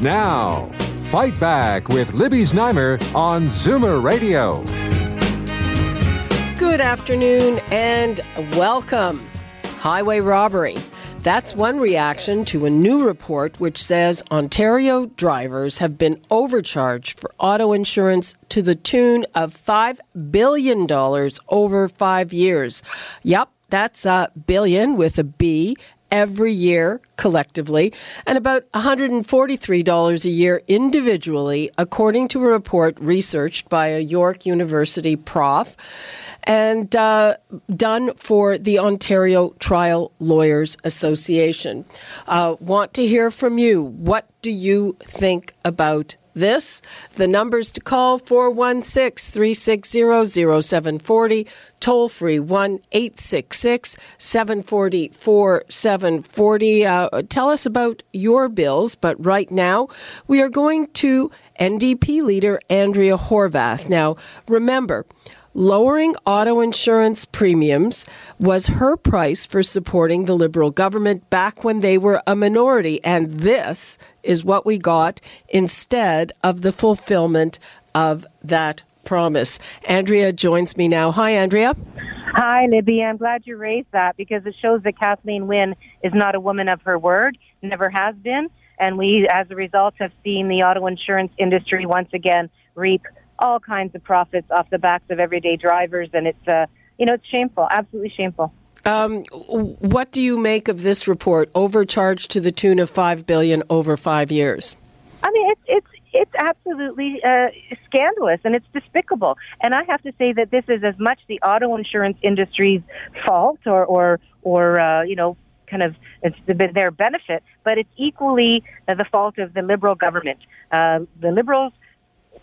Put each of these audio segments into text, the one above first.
Now, Fight Back with Libby Znaimer on Zoomer Radio. Good afternoon and welcome. Highway robbery. That's one reaction to a new report which says Ontario drivers have been overcharged for auto insurance to the tune of $5 billion over five years. Yep, that's a billion with a B every year collectively and about $143 a year individually, according to a report researched by a York University prof and uh, done for the Ontario Trial Lawyers Association. Uh, want to hear from you. What do you think about this. The numbers to call 416 360 0740, toll free 1 866 740 4740. Uh, tell us about your bills, but right now we are going to NDP leader Andrea Horwath. Now, remember, Lowering auto insurance premiums was her price for supporting the Liberal government back when they were a minority. And this is what we got instead of the fulfillment of that promise. Andrea joins me now. Hi, Andrea. Hi, Libby. I'm glad you raised that because it shows that Kathleen Wynne is not a woman of her word, never has been. And we, as a result, have seen the auto insurance industry once again reap all kinds of profits off the backs of everyday drivers, and it's uh, you know it's shameful, absolutely shameful. Um, what do you make of this report? Overcharged to the tune of five billion over five years. I mean, it's it's it's absolutely uh, scandalous and it's despicable. And I have to say that this is as much the auto insurance industry's fault, or or or uh, you know, kind of it's their benefit, but it's equally the fault of the Liberal government. Uh, the Liberals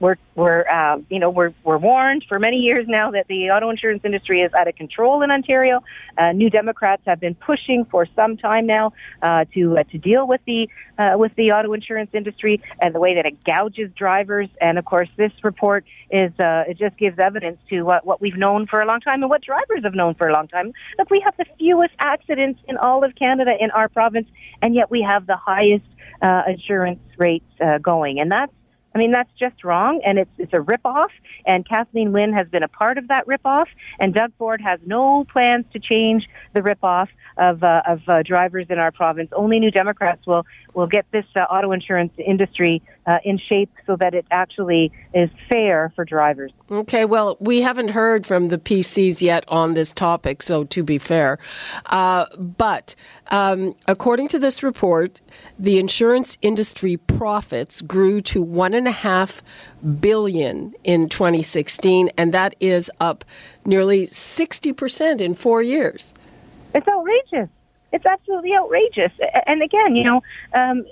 we're we're uh, you know we're we're warned for many years now that the auto insurance industry is out of control in Ontario. Uh, New Democrats have been pushing for some time now uh, to uh, to deal with the uh, with the auto insurance industry and the way that it gouges drivers. And of course, this report is uh, it just gives evidence to what what we've known for a long time and what drivers have known for a long time. That we have the fewest accidents in all of Canada in our province, and yet we have the highest insurance rates going, and that's I mean, that's just wrong, and it's it's a ripoff. And Kathleen Wynne has been a part of that ripoff, and Doug Ford has no plans to change the ripoff of uh, of uh, drivers in our province. Only New Democrats will will get this uh, auto insurance industry uh, in shape so that it actually is fair for drivers. Okay, well, we haven't heard from the PCs yet on this topic, so to be fair, uh, but um, according to this report, the insurance industry profits grew to one and a half billion in 2016, and that is up nearly 60% in four years. It's outrageous. It's absolutely outrageous. And again, you know, um,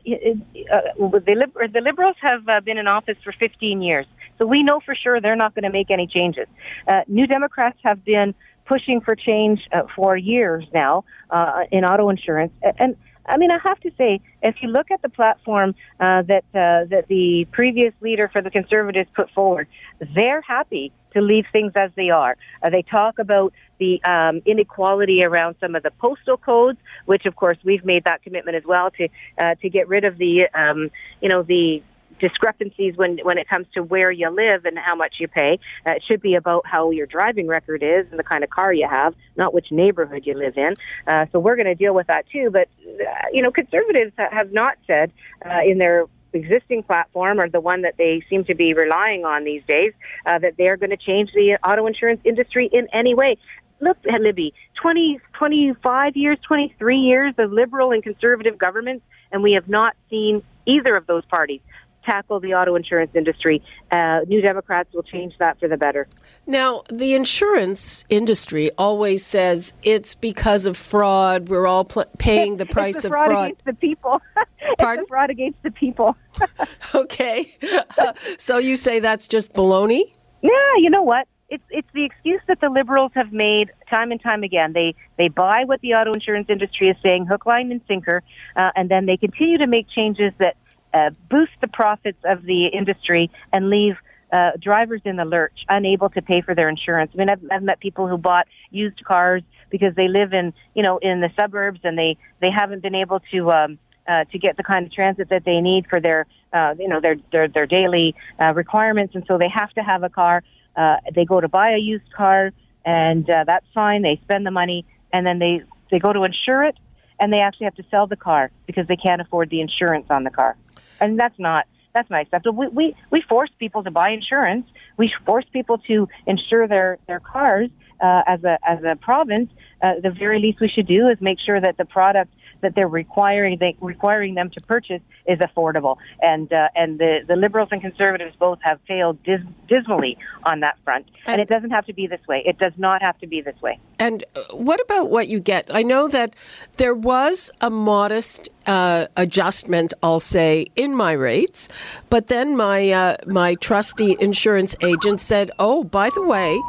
uh, the, liber- the Liberals have uh, been in office for 15 years, so we know for sure they're not going to make any changes. Uh, New Democrats have been pushing for change uh, for years now uh, in auto insurance, and I mean, I have to say, if you look at the platform uh, that uh, that the previous leader for the Conservatives put forward, they're happy to leave things as they are. Uh, they talk about the um, inequality around some of the postal codes, which, of course, we've made that commitment as well to uh, to get rid of the um, you know the discrepancies when when it comes to where you live and how much you pay. Uh, it should be about how your driving record is and the kind of car you have, not which neighborhood you live in. Uh, so we're going to deal with that too. But uh, you know, conservatives have not said uh, in their existing platform or the one that they seem to be relying on these days uh, that they are going to change the auto insurance industry in any way. Look at Libby, 20, 25 years, 23 years of liberal and conservative governments, and we have not seen either of those parties tackle the auto insurance industry. Uh, New Democrats will change that for the better. Now, the insurance industry always says it's because of fraud. We're all pl- paying the price the of fraud, fraud against the people. Pardon? fraud against the people. okay. Uh, so you say that's just baloney? Yeah, you know what? It's it's the excuse that the liberals have made time and time again. They they buy what the auto insurance industry is saying, hook, line, and sinker, uh, and then they continue to make changes that uh, boost the profits of the industry and leave uh, drivers in the lurch, unable to pay for their insurance. I mean, I've, I've met people who bought used cars because they live in you know in the suburbs and they they haven't been able to. Um, uh, to get the kind of transit that they need for their, uh, you know, their their, their daily uh, requirements, and so they have to have a car. Uh, they go to buy a used car, and uh, that's fine. They spend the money, and then they they go to insure it, and they actually have to sell the car because they can't afford the insurance on the car, and that's not that's not acceptable. We we, we force people to buy insurance. We force people to insure their their cars uh, as a as a province. Uh, the very least we should do is make sure that the product that they're requiring they, requiring them to purchase is affordable. And uh, and the the liberals and conservatives both have failed dis- dismally on that front. And, and, it doesn't have to be this way. It does not have to be this way. And uh, what about what you get? I know that there was a modest uh, adjustment, I'll say, in my rates, but then my uh, my trusty insurance agent said, "Oh, by the way."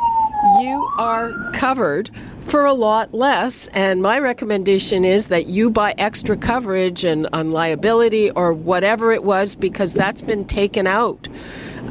You are covered for a lot less. And my recommendation is that you buy extra coverage and on liability or whatever it was, because that's been taken out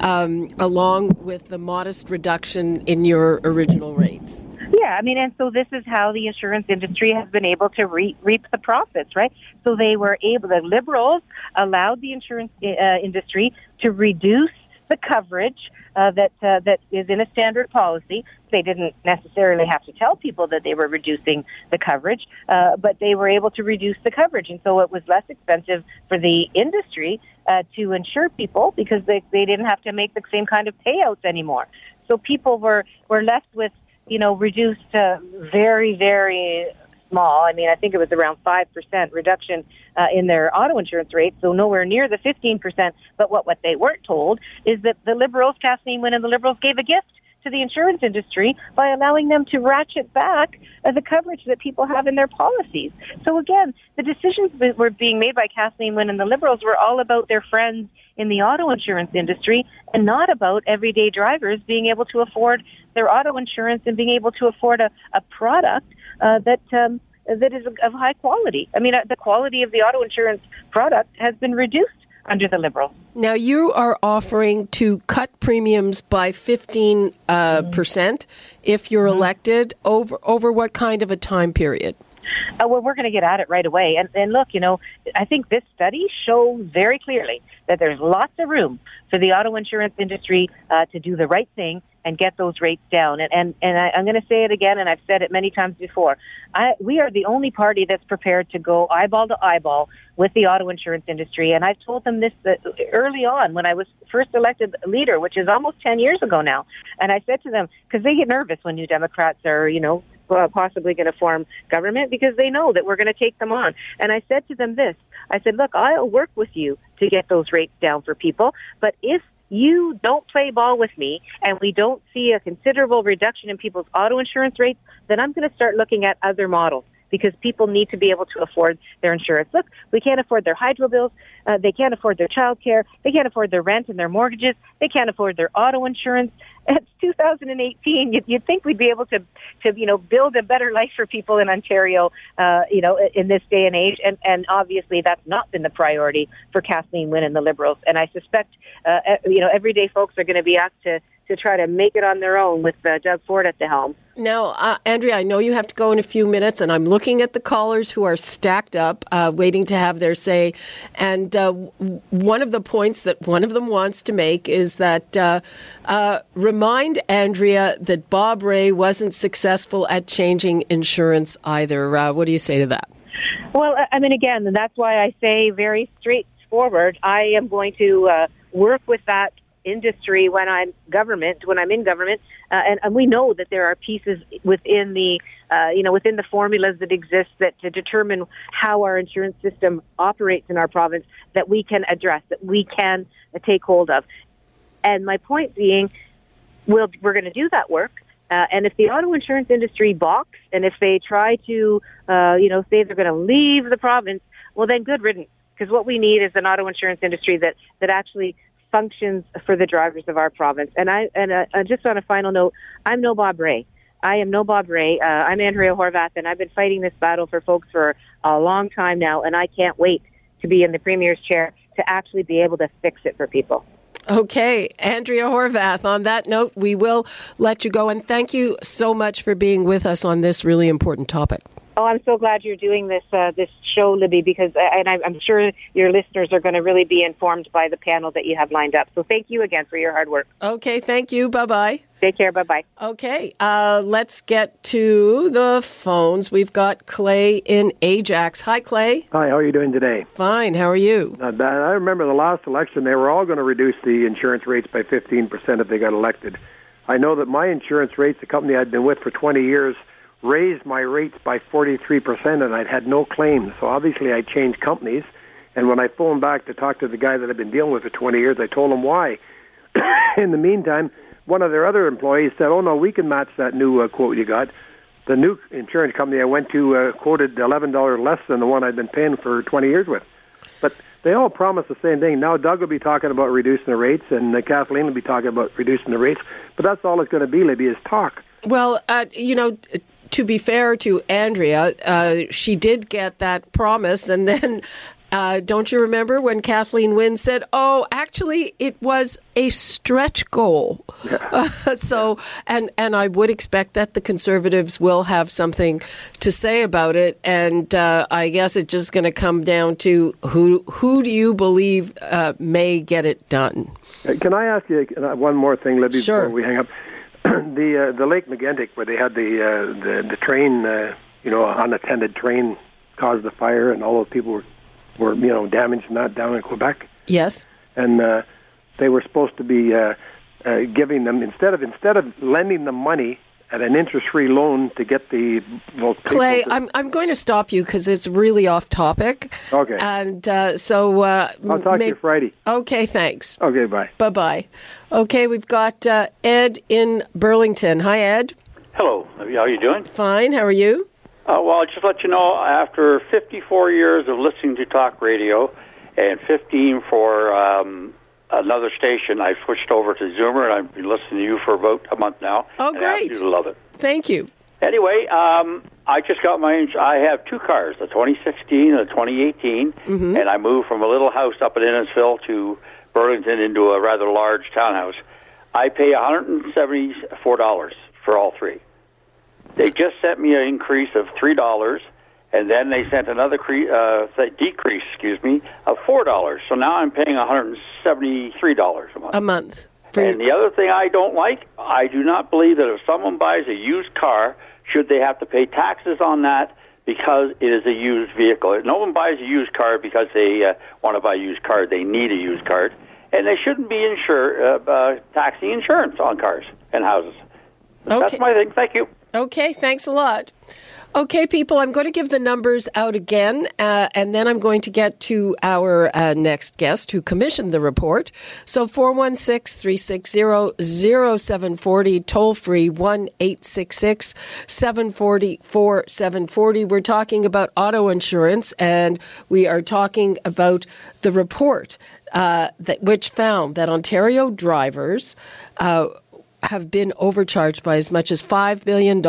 um, along with the modest reduction in your original rates. Yeah, I mean, and so this is how the insurance industry has been able to re- reap the profits, right? So they were able, the liberals allowed the insurance uh, industry to reduce the coverage uh, that uh, that is in a standard policy. They didn't necessarily have to tell people that they were reducing the coverage, uh, but they were able to reduce the coverage, and so it was less expensive for the industry uh, to insure people because they they didn't have to make the same kind of payouts anymore. So people were were left with you know reduced uh, very very small. I mean, I think it was around 5% reduction uh, in their auto insurance rates, so nowhere near the 15%. But what, what they weren't told is that the Liberals, Kathleen Wynne and the Liberals gave a gift to the insurance industry by allowing them to ratchet back uh, the coverage that people have in their policies. So again, the decisions that were being made by Kathleen Wynne and the Liberals were all about their friends in the auto insurance industry and not about everyday drivers being able to afford their auto insurance and being able to afford a, a product uh, that um, that is of high quality. I mean, uh, the quality of the auto insurance product has been reduced under the Liberals. Now, you are offering to cut premiums by 15 uh, percent if you're mm-hmm. elected. Over over what kind of a time period? Uh, well, we're going to get at it right away. And, and look, you know, I think this study shows very clearly that there's lots of room for the auto insurance industry uh, to do the right thing and get those rates down. And and, and I, I'm going to say it again, and I've said it many times before. I, we are the only party that's prepared to go eyeball to eyeball with the auto insurance industry. And I've told them this uh, early on when I was first elected leader, which is almost 10 years ago now. And I said to them, because they get nervous when New Democrats are, you know, uh, possibly going to form government because they know that we're going to take them on. And I said to them this I said, look, I'll work with you to get those rates down for people, but if you don't play ball with me and we don't see a considerable reduction in people's auto insurance rates, then I'm going to start looking at other models because people need to be able to afford their insurance. Look, we can't afford their hydro bills. Uh, they can't afford their child care. They can't afford their rent and their mortgages. They can't afford their auto insurance. It's 2018. You'd, you'd think we'd be able to, to, you know, build a better life for people in Ontario, uh, you know, in this day and age. And, and obviously that's not been the priority for Kathleen Wynne and the Liberals. And I suspect, uh, you know, everyday folks are going to be asked to, to try to make it on their own with uh, Doug Ford at the helm. Now, uh, Andrea, I know you have to go in a few minutes, and I'm looking at the callers who are stacked up, uh, waiting to have their say. And uh, one of the points that one of them wants to make is that uh, uh, remind Andrea that Bob Rae wasn't successful at changing insurance either. Uh, what do you say to that? Well, I mean, again, that's why I say very straightforward. I am going to work with that industry when I'm government, when I'm in government, uh, and, and we know that there are pieces within the, uh, you know, within the formulas that exist that to determine how our insurance system operates in our province that we can address, that we can uh, take hold of. And my point being, we'll, we're going to do that work. Uh, and if the auto insurance industry balks, and if they try to, uh, you know, say they're going to leave the province, well, then good riddance. Because what we need is an auto insurance industry that that actually functions for the drivers of our province. And I and uh, uh, just on a final note, I'm no Bob Rae. I am no Bob Rae. Uh, I'm Andrea Horwath, and I've been fighting this battle for folks for a long time now, and I can't wait to be in the Premier's chair to actually be able to fix it for people. Okay, Andrea Horwath, on that note, we will let you go, and thank you so much for being with us on this really important topic. Oh, I'm so glad you're doing this uh, this show, Libby, because uh, and I'm sure your listeners are going to really be informed by the panel that you have lined up. So thank you again for your hard work. Okay, thank you. Bye bye. Take care. Bye bye. Okay, uh, let's get to the phones. We've got Clay in Ajax. Hi, Clay. Hi. How are you doing today? Fine. How are you? Not bad. I remember the last election; they were all going to reduce the insurance rates by 15 percent if they got elected. I know that my insurance rates, the company I'd been with for 20 years raised my rates by 43%, and I'd had no claims. So obviously, I changed companies. And when I phoned back to talk to the guy that I've been dealing with for 20 years, I told him why. In the meantime, one of their other employees said, "Oh no, we can match that new uh, quote you got." The new insurance company I went to uh, quoted eleven dollars less than the one I'd been paying for 20 years with. But they all promise the same thing. Now Doug will be talking about reducing the rates, and uh, Kathleen will be talking about reducing the rates. But that's all it's going to be, Libby, is talk. Well, uh, you know, to be fair to Andrea, uh, she did get that promise, and then. Uh, don't you remember when Kathleen Wynne said, "Oh, actually, it was a stretch goal." Yeah. Uh, so, and and I would expect that the Conservatives will have something to say about it, and uh, I guess it's just going to come down to who who do you believe uh, may get it done? Can I ask you uh, one more thing, Libby, sure. before we hang up? the uh, the Lake Megantic, where they had the uh, the the train, uh, you know, unattended train caused the fire, and all those people were were you know damaged and that down in Quebec. Yes. And uh, they were supposed to be uh, uh, giving them instead of instead of lending them money at an interest-free loan to get the well, Clay. I'm I'm going to stop you because it's really off topic. Okay. And uh, so uh, I'll talk may- to you Friday. Okay. Thanks. Okay. Bye. Bye bye. Okay, we've got uh, Ed in Burlington. Hi, Ed. Hello. How are you doing? Fine. How are you? Uh, well, I'll just let you know after 54 years of listening to talk radio and 15 for um, another station, I switched over to Zoomer, and I've been listening to you for about a month now. Oh, great! Absolutely love it. Thank you. Anyway, um, I just got my. I have two cars, a 2016 and a 2018, mm-hmm. and I moved from a little house up in Innisfil to Burlington into a rather large townhouse. I pay $174 for all three. They just sent me an increase of three dollars, and then they sent another cre- uh, decrease, excuse me, of four dollars. So now I'm paying one hundred and seventy-three dollars a month. A month. For and the other thing I don't like, I do not believe that if someone buys a used car, should they have to pay taxes on that because it is a used vehicle. No one buys a used car because they uh, want to buy a used car. They need a used car, and they shouldn't be insure uh, uh, taxing insurance on cars and houses. Okay. That's my thing. Thank you. Okay, thanks a lot. Okay, people, I'm going to give the numbers out again, uh, and then I'm going to get to our uh, next guest who commissioned the report. So 416 360 0740, toll free 1 866 740 4740. We're talking about auto insurance, and we are talking about the report uh, that, which found that Ontario drivers uh, have been overcharged by as much as $5 billion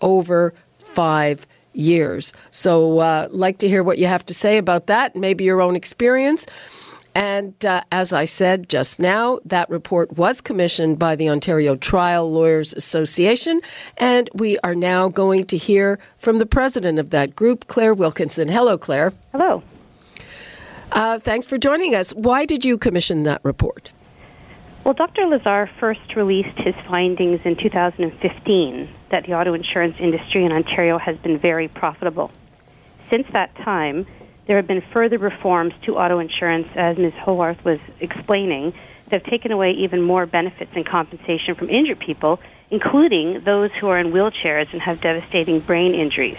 over five years. So, uh, like to hear what you have to say about that, maybe your own experience. And uh, as I said just now, that report was commissioned by the Ontario Trial Lawyers Association, and we are now going to hear from the president of that group, Claire Wilkinson. Hello, Claire. Hello. Uh, thanks for joining us. Why did you commission that report? Well, Dr. Lazar first released his findings in 2015 that the auto insurance industry in Ontario has been very profitable. Since that time, there have been further reforms to auto insurance, as Ms. Horwath was explaining, that have taken away even more benefits and compensation from injured people, including those who are in wheelchairs and have devastating brain injuries.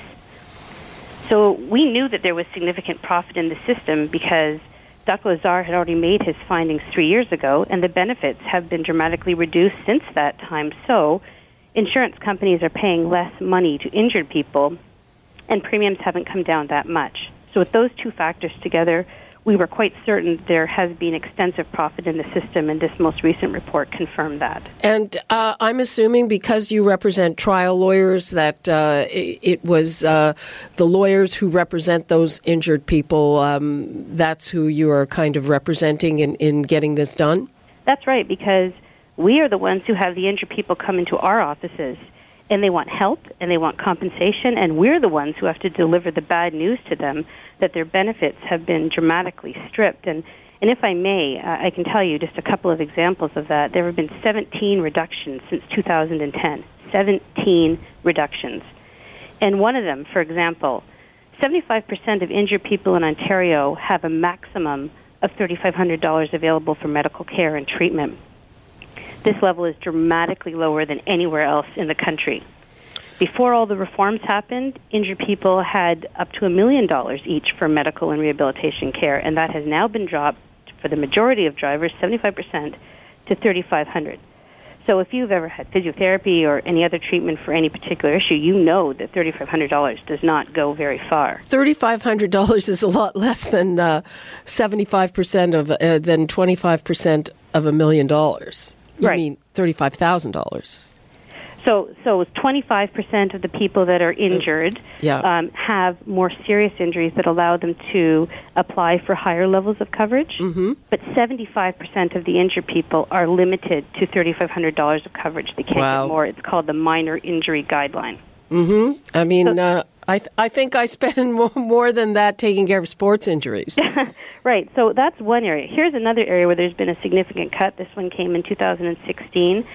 So we knew that there was significant profit in the system because Dr. Lazar had already made his findings three years ago, and the benefits have been dramatically reduced since that time. So insurance companies are paying less money to injured people, and premiums haven't come down that much. So with those two factors together, we were quite certain there has been extensive profit in the system, and this most recent report confirmed that. And uh, I'm assuming because you represent trial lawyers that uh, it, it, was uh, the lawyers who represent those injured people, um, that's who you are kind of representing in, in getting this done? That's right, because we are the ones who have the injured people come into our offices and they want help and they want compensation, and we're the ones who have to deliver the bad news to them that their benefits have been dramatically stripped. And, and if I may, uh, I can tell you just a couple of examples of that. There have been 17 reductions since 2010. 17 reductions. And one of them, for example, 75% of injured people in Ontario have a maximum of $3,500 available for medical care and treatment. This level is dramatically lower than anywhere else in the country. Before all the reforms happened, injured people had up to a million dollars each for medical and rehabilitation care, and that has now been dropped for the majority of drivers, 75% to 3500 so if you've ever had physiotherapy or any other treatment for any particular issue, you know that $3,500 does not go very far. $3,500 is a lot less than uh, 75% of, uh, than 25% of a million dollars. You right. mean $35,000. So, so 25% of the people that are injured yeah. um, have more serious injuries that allow them to apply for higher levels of coverage. Mm-hmm. But 75% of the injured people are limited to $3,500 of coverage. They can't wow. get more. It's called the minor injury guideline. Mm-hmm. I mean, so, uh, I, th- I think I spend more, more than that taking care of sports injuries. right. So that's one area. Here's another area where there's been a significant cut. This one came in 2016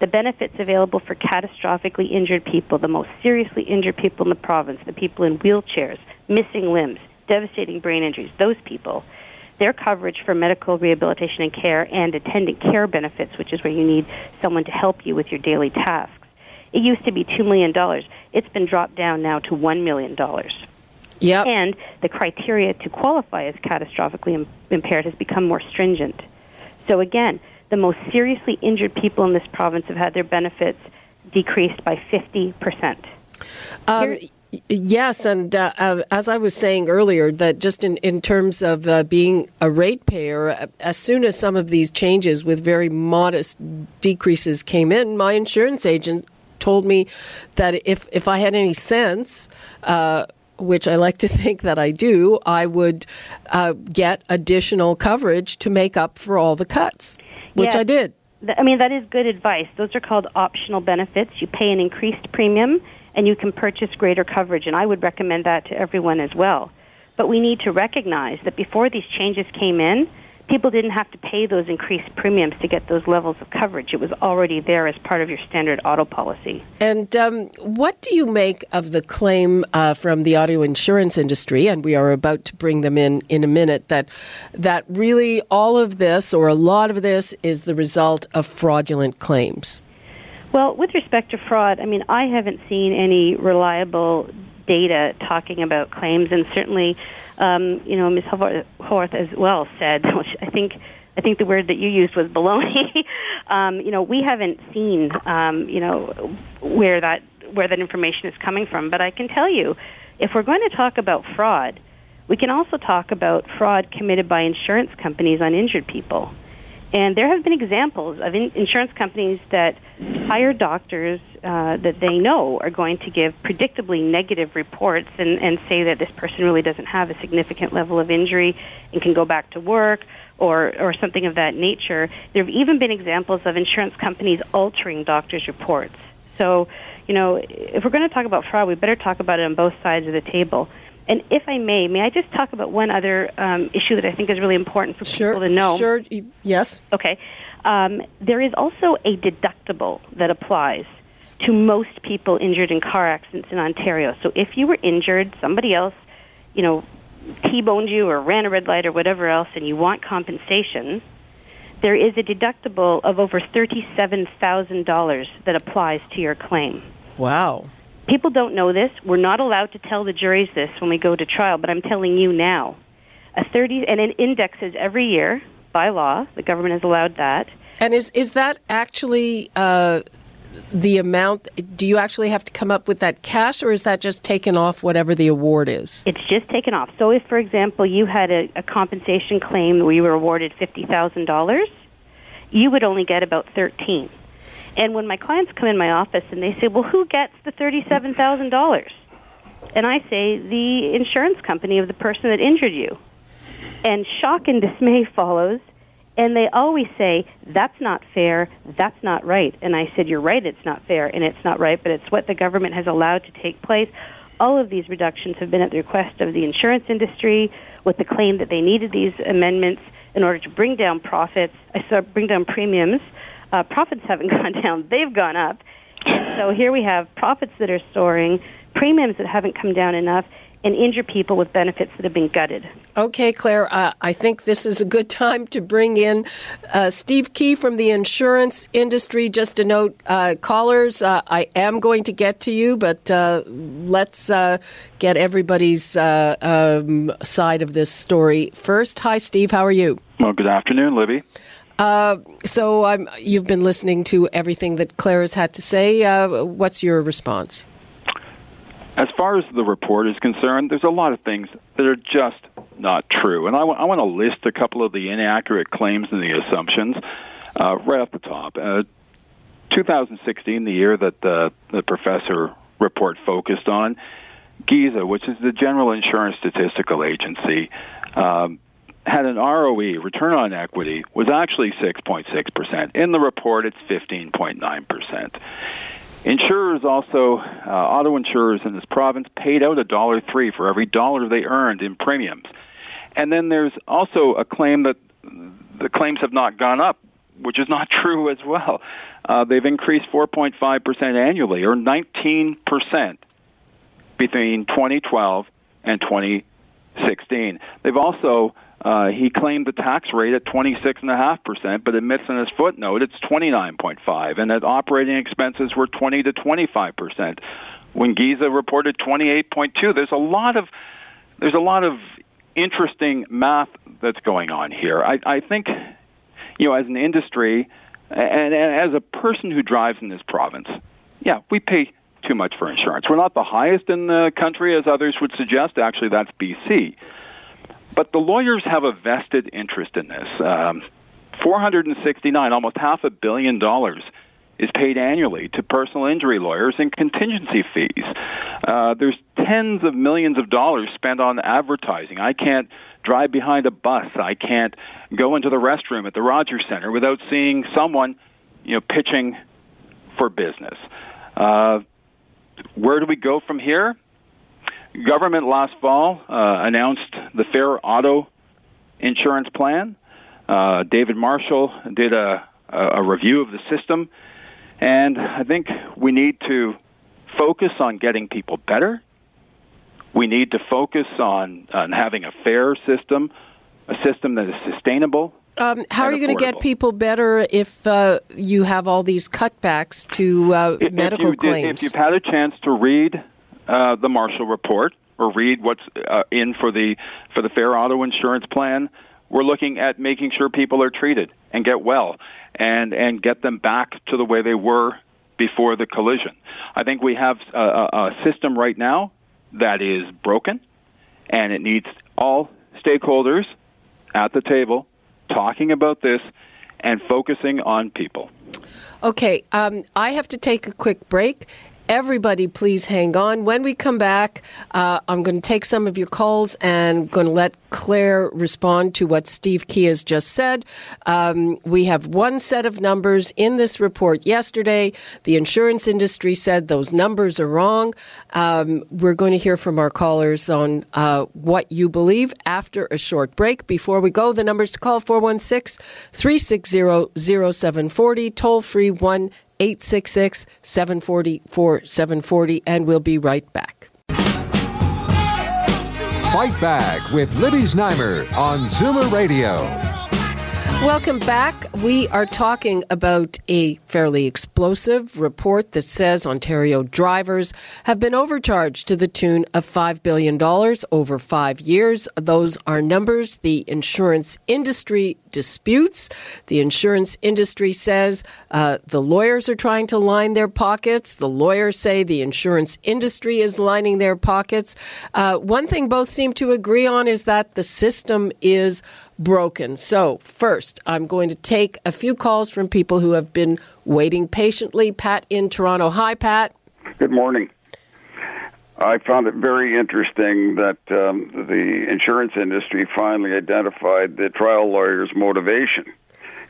the benefits available for catastrophically injured people, the most seriously injured people in the province, the people in wheelchairs, missing limbs, devastating brain injuries, those people, their coverage for medical rehabilitation and care and attendant care benefits, which is where you need someone to help you with your daily tasks. It used to be $2 million. It's been dropped down now to $1 million. Yep. And the criteria to qualify as catastrophically impaired has become more stringent. So again, the most seriously injured people in this province have had their benefits decreased by 50%. Um, yes, and uh, uh, as I was saying earlier, that just in, in terms of uh, being a ratepayer, uh, as soon as some of these changes with very modest decreases came in, my insurance agent told me that if, if I had any sense, uh, which I like to think that I do, I would uh, get additional coverage to make up for all the cuts which I did. I mean, that is good advice. Those are called optional benefits. You pay an increased premium and you can purchase greater coverage, and I would recommend that to everyone as well. But we need to recognize that before these changes came in, people didn't have to pay those increased premiums to get those levels of coverage. It was already there as part of your standard auto policy. And um, what do you make of the claim uh, from the auto insurance industry? And we are about to bring them in in a minute. That that really all of this, or a lot of this, is the result of fraudulent claims. Well, with respect to fraud, I mean, I haven't seen any reliable data talking about claims, and certainly, um, you know, Ms. Horwath as well said, I think I think the word that you used was baloney. um, you know, we haven't seen, um, you know, where that where that information is coming from. But I can tell you, if we're going to talk about fraud, we can also talk about fraud committed by insurance companies on injured people. And there have been examples of in- insurance companies that hire doctors uh, that they know are going to give predictably negative reports and, and say that this person really doesn't have a significant level of injury and can go back to work or, or something of that nature. There have even been examples of insurance companies altering doctors' reports. So, you know, if we're going to talk about fraud, we better talk about it on both sides of the table. And if I may, may I just talk about one other um, issue that I think is really important for sure, people to know? Sure. Yes. Okay. Um, there is also a deductible that applies to most people injured in car accidents in Ontario. So if you were injured, somebody else, you know, T-boned you or ran a red light or whatever else, and you want compensation, there is a deductible of over $37,000 that applies to your claim. Wow. People don't know this. We're not allowed to tell the juries this when we go to trial, but I'm telling you now. A 30 and it indexes every year by law. The government has allowed that. And is is that actually uh, the amount? Do you actually have to come up with that cash, or is that just taken off whatever the award is? It's just taken off. So, if, for example, you had a, a compensation claim where you were awarded fifty thousand dollars, you would only get about thirteen. And when my clients come in my office and they say, "Well, who gets the thirty-seven thousand dollars?" and I say, "The insurance company of the person that injured you." And shock and dismay follows and they always say, that's not fair, that's not right. And I said, you're right, it's not fair and it's not right, but it's what the government has allowed to take place. All of these reductions have been at the request of the insurance industry with the claim that they needed these amendments in order to bring down profits, I uh, bring down premiums. Uh, profits haven't gone down, they've gone up. And so here we have profits that are soaring, premiums that haven't come down enough, and injure people with benefits that have been gutted. Okay, Claire, uh, I think this is a good time to bring in uh, Steve Kee from the insurance industry. Just a note, uh, callers, uh, I am going to get to you, but uh, let's uh, get everybody's um, side of this story first. Hi, Steve, how are you? Well, good afternoon, Libby. So um, you've been listening to everything that Claire has had to say. what's your response? As far as the report is concerned, there's a lot of things that are just not true. And I, w- I want to list a couple of the inaccurate claims and the assumptions uh, right off the top. Uh, 2016, the year that the, the professor report focused on, GISA, which is the General Insurance Statistical Agency, um, had an ROE, return on equity, was actually 6.6%. In the report, it's 15.9%. Insurers also, uh, auto insurers in this province, paid out a dollar three for every dollar they earned in premiums. And then there's also a claim that the claims have not gone up, which is not true as well. Uh, they've increased 4.5% annually, or 19% between 2012 and 2016. They've also uh, he claimed the tax rate at 26.5%, but admits in his footnote it's 29.5, and that operating expenses were 20 to 25%. When GISA reported 28.2, there's a lot of there's a lot of interesting math that's going on here. I, I think, you know, as an industry and, and as a person who drives in this province, yeah, we pay too much for insurance. We're not the highest in the country, as others would suggest. Actually, that's BC. But the lawyers have a vested interest in this. Um, 469, almost half a billion dollars, is paid annually to personal injury lawyers and contingency fees. Uh, there's tens of millions of dollars spent on advertising. I can't drive behind a bus. I can't go into the restroom at the Rogers Center without seeing someone, you know, pitching for business. Uh, where do we go from here? Government last fall uh, announced the Fair Auto Insurance Plan. Uh, David Marshall did a, a review of the system, and I think we need to focus on getting people better. We need to focus on, on having a fair system, a system that is sustainable. Um, how are you going to get people better if uh, you have all these cutbacks to uh, if, medical if you, claims? If you've had a chance to read uh, the Marshall report or read what's uh, in for the for the fair auto insurance plan. We're looking at making sure people are treated and get well, and and get them back to the way they were before the collision. I think we have a, a system right now that is broken, and it needs all stakeholders at the table talking about this and focusing on people. Okay, um, I have to take a quick break. Everybody, please hang on. When we come back, uh, I'm going to take some of your calls and going to let Claire respond to what Steve Kee has just said. Um, we have one set of numbers in this report yesterday. The insurance industry said those numbers are wrong. Um, we're going to hear from our callers on uh, what you believe after a short break. Before we go, the numbers to call 416 360 0740, toll free 1 866 740 4740, and we'll be right back. Fight Back with Libby Znaimer on Zoomer Radio. Welcome back. We are talking about a fairly explosive report that says Ontario drivers have been overcharged to the tune of $5 billion over five years. Those are numbers the insurance industry disputes. The insurance industry says uh, the lawyers are trying to line their pockets. The lawyers say the insurance industry is lining their pockets. Uh, one thing both seem to agree on is that the system is broken. So, first, I'm going to take a few calls from people who have been waiting patiently. Pat in Toronto. Hi, Pat. Good morning. I found it very interesting that um, the insurance industry finally identified the trial lawyer's motivation.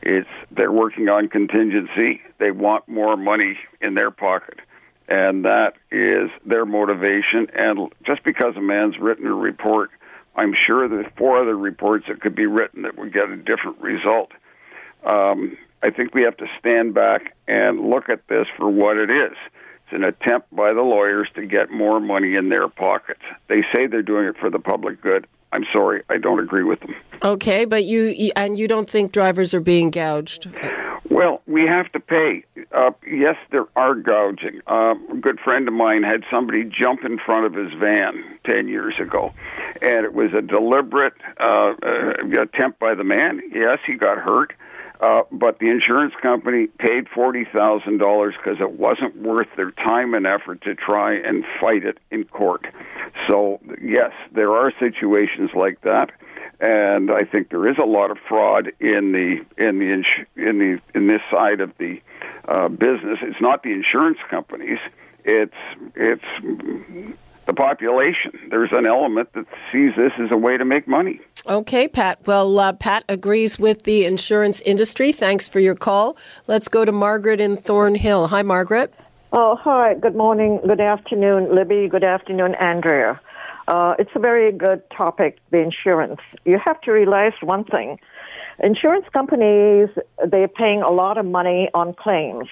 It's they're working on contingency. They want more money in their pocket, and that is their motivation. And just because a man's written a report I'm sure there's four other reports that could be written that would get a different result. Um, I think we have to stand back and look at this for what it is. It's an attempt by the lawyers to get more money in their pockets. They say they're doing it for the public good. I'm sorry, I don't agree with them. Okay, but you and you don't think drivers are being gouged? Well, we have to pay. Uh, yes, there are gouging. Uh, a good friend of mine had somebody jump in front of his van 10 years ago, and it was a deliberate uh, uh, attempt by the man. Yes, he got hurt. Uh, but the insurance company paid forty thousand dollars because it wasn't worth their time and effort to try and fight it in court. So yes, there are situations like that and I think there is a lot of fraud in the in the in the in this side of the uh, business. It's not the insurance companies; it's it's the population. There's an element that sees this as a way to make money. Okay, Pat. Well, uh, Pat agrees with the insurance industry. Thanks for your call. Let's go to Margaret in Thornhill. Hi, Margaret. Oh, hi. Good morning. Good afternoon, Libby. Good afternoon, Andrea. Uh, it's a very good topic, the insurance. You have to realize one thing. Insurance companies, they're paying a lot of money on claims.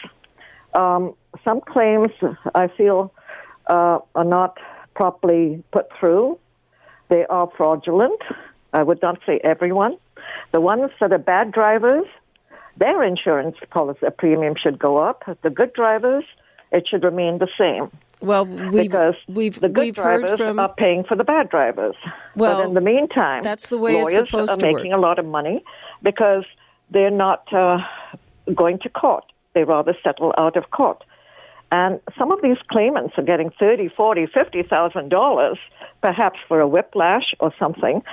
Um, some claims, I feel, uh, are not properly put through. They are fraudulent. I would not say everyone. The ones that are bad drivers, their insurance policy premium should go up. The good drivers, it should remain the same. Well, we've, because we've, the good we've drivers from, are paying for the bad drivers. Well, but in the meantime, that's the way lawyers it's supposed are making work. a lot of money because they're not uh, going to court. They rather settle out of court. And some of these claimants are getting thirty, forty, fifty thousand dollars, perhaps for a whiplash or something,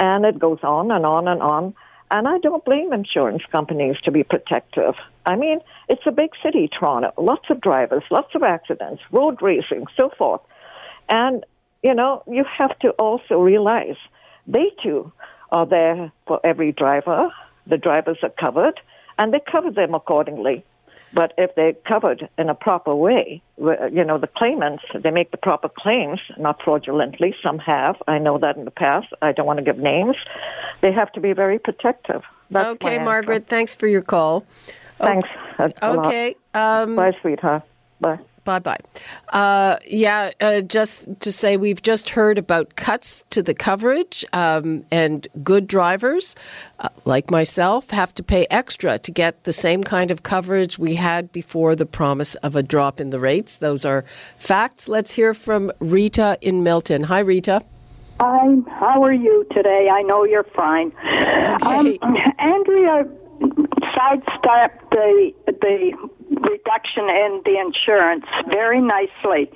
and it goes on and on and on. And I don't blame insurance companies to be protective. I mean, it's a big city, Toronto. Lots of drivers, lots of accidents, road racing, so forth. And, you know, you have to also realize they too are there for every driver. The drivers are covered, and they cover them accordingly. But if they're covered in a proper way, you know, the claimants, they make the proper claims, not fraudulently. Some have. I know that in the past. I don't want to give names. They have to be very protective. That's okay, Margaret, thanks for your call. Thanks. Okay. Um, Bye, sweetheart. Bye. Bye bye. Uh, yeah, uh, just to say, we've just heard about cuts to the coverage, um, and good drivers, uh, like myself, have to pay extra to get the same kind of coverage we had before the promise of a drop in the rates. Those are facts. Let's hear from Rita in Milton. Hi, Rita. Hi, how are you today? I know you're fine. Okay. Um, Andrea sidestepped the the reduction in the insurance very nicely.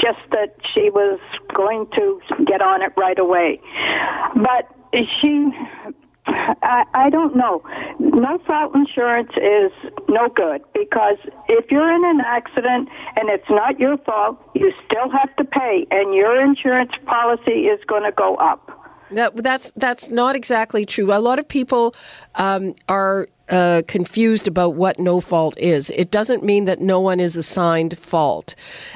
Just that she was going to get on it right away, but she. I, I don't know. No fault insurance is no good because if you're in an accident and it's not your fault, you still have to pay, and your insurance policy is going to go up. That, that's that's not exactly true. A lot of people um, are uh, confused about what no fault is. It doesn't mean that no one is assigned fault.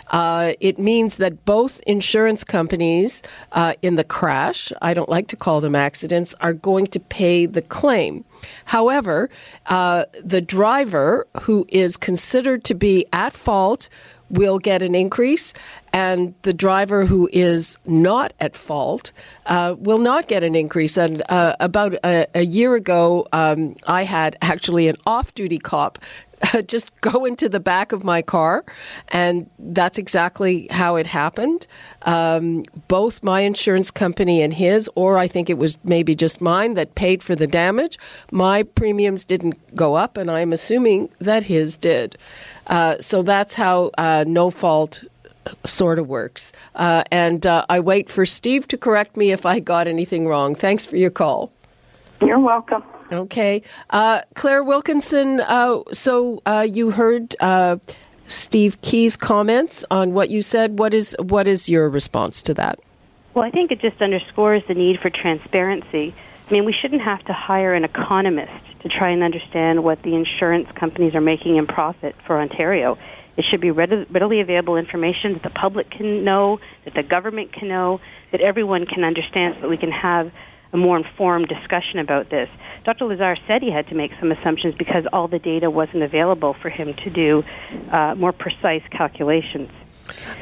Uh, it means that both insurance companies uh, in the crash, I don't like to call them accidents, are going to pay the claim. However, uh, the driver who is considered to be at fault will get an increase, and the driver who is not at fault uh, will not get an increase. And uh, about a, a, year ago, um, I had actually an off duty cop just go into the back of my car, and that's exactly how it happened. Um, both my insurance company and his, or I think it was maybe just mine that paid for the damage. My premiums didn't go up, and I'm assuming that his did. Uh, so that's how uh, no fault sort of works. Uh, and uh, I wait for Steve to correct me if I got anything wrong. Thanks for your call. You're welcome. Okay. Uh, Claire Wilkinson, uh, so uh, you heard uh, Steve Kee's comments on what you said. What is, what is your response to that? Well, I think it just underscores the need for transparency. I mean, we shouldn't have to hire an economist to try and understand what the insurance companies are making in profit for Ontario. It should be readily available information that the public can know, that the government can know, that everyone can understand so that we can have a more informed discussion about this. Dr. Lazar said he had to make some assumptions because all the data wasn't available for him to do uh, more precise calculations.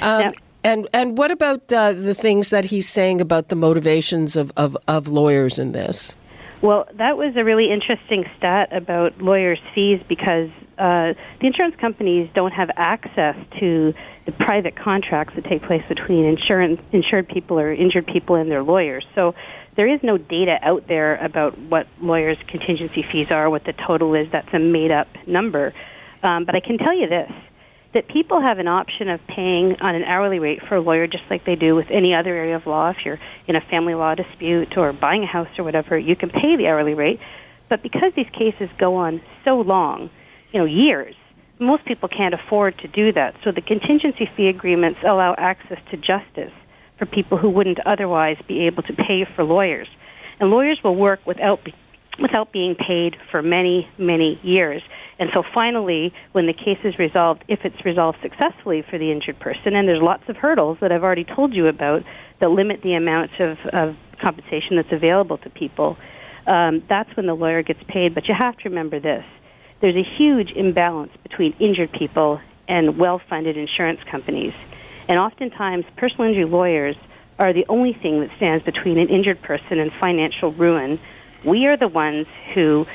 Um, now, and and what about uh, the things that he's saying about the motivations of, of, of lawyers in this? Well, that was a really interesting stat about lawyers' fees because uh, the insurance companies don't have access to the private contracts that take place between insurance, insured people or injured people and their lawyers. So there is no data out there about what lawyers' contingency fees are, what the total is. That's a made up number. Um, but I can tell you this that people have an option of paying on an hourly rate for a lawyer just like they do with any other area of law. If you're in a family law dispute or buying a house or whatever, you can pay the hourly rate. But because these cases go on so long, you know, years, most people can't afford to do that. So the contingency fee agreements allow access to justice for people who wouldn't otherwise be able to pay for lawyers. And lawyers will work without without being paid for many, many years. And so finally, when the case is resolved, if it's resolved successfully for the injured person, and there's lots of hurdles that I've already told you about that limit the amount of, of compensation that's available to people, um, that's when the lawyer gets paid. But you have to remember this there's a huge imbalance between injured people and well funded insurance companies. And oftentimes, personal injury lawyers are the only thing that stands between an injured person and financial ruin. We are the ones who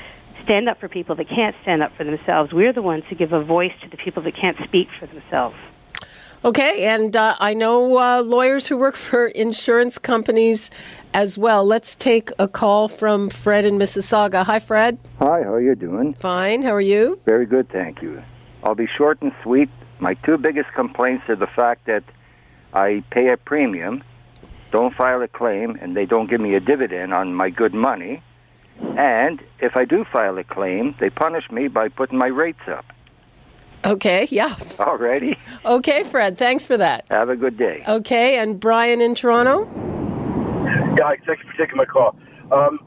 stand up for people that can't stand up for themselves. We're the ones who give a voice to the people that can't speak for themselves. Okay, and uh, I know uh, lawyers who work for insurance companies as well. Let's take a call from Fred in Mississauga. Hi, Fred. Hi, how are you doing? Fine. How are you? Very good, thank you. I'll be short and sweet. My two biggest complaints are the fact that I pay a premium, don't file a claim, and they don't give me a dividend on my good money. And if I do file a claim, they punish me by putting my rates up. Okay, yeah. Alrighty. Okay, Fred, thanks for that. Have a good day. Okay, and Brian in Toronto? Yeah, thanks for taking my call. Um,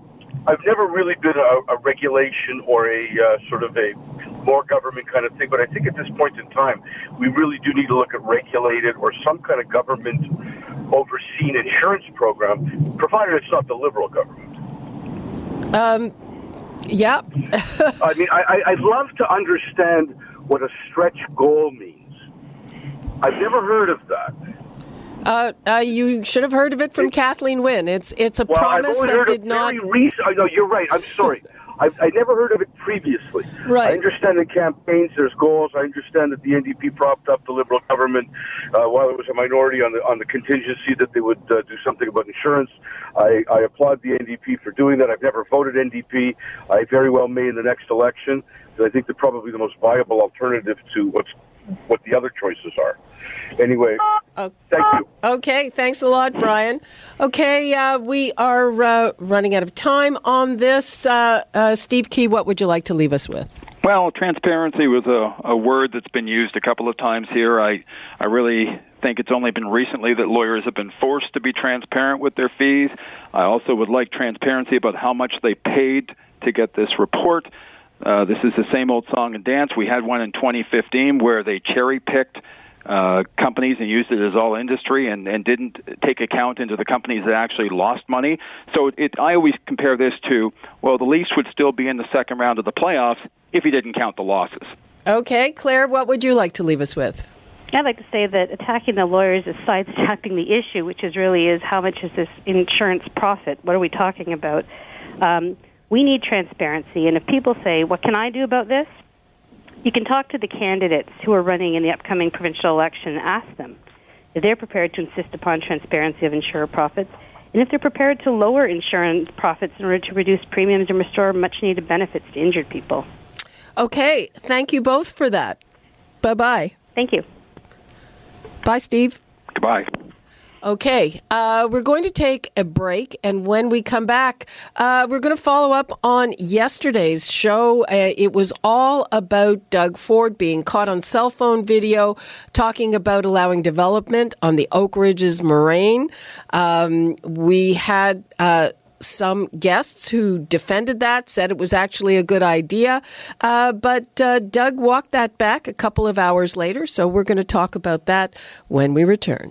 I've never really been a, a regulation or a uh, sort of a more government kind of thing, but I think at this point in time, we really do need to look at regulated or some kind of government overseen insurance program, provided it's not the liberal government. Um, yeah. I mean, I, I'd love to understand what a stretch goal means. I've never heard of that. Uh, uh, you should have heard of it from Kathleen Wynne. It's it's a well, promise that did not. Recent, oh, no, you're right. I'm sorry. I, I never heard of it previously. Right. I understand the campaigns, there's goals. I understand that the NDP propped up the Liberal government uh, while it was a minority on the on the contingency that they would uh, do something about insurance. I, I applaud the NDP for doing that. I've never voted NDP. I very well may in the next election. I think they're probably the most viable alternative to what's what the other choices are. Anyway, oh. thank you. Okay, thanks a lot, Brian. Okay, uh, we are uh, running out of time on this. Uh, uh, Steve Kee, what would you like to leave us with? Well, transparency was a, a word that's been used a couple of times here. I, I really think it's only been recently that lawyers have been forced to be transparent with their fees. I also would like transparency about how much they paid to get this report. Uh, this is the same old song and dance. We had one in 2015 where they cherry picked uh, companies and used it as all industry and, and didn't take account into the companies that actually lost money. So it, I always compare this to well, the Leafs would still be in the second round of the playoffs if you didn't count the losses. Okay, Claire, what would you like to leave us with? I'd like to say that attacking the lawyers is sidestepping the issue, which is really is how much is this insurance profit? What are we talking about? Um, we need transparency, and if people say, "What can I do about this?" You can talk to the candidates who are running in the upcoming provincial election and ask them if they're prepared to insist upon transparency of insurer profits and if they're prepared to lower insurance profits in order to reduce premiums and restore much needed benefits to injured people. Okay, thank you both for that. Bye bye. Thank you. Bye, Steve. Goodbye. Okay, uh, we're going to take a break, and when we come back, uh, we're going to follow up on yesterday's show. Uh, it was all about Doug Ford being caught on cell phone video talking about allowing development on the Oak Ridges moraine. Um, we had uh, some guests who defended that, said it was actually a good idea. Uh, but uh, Doug walked that back a couple of hours later, so we're going to talk about that when we return.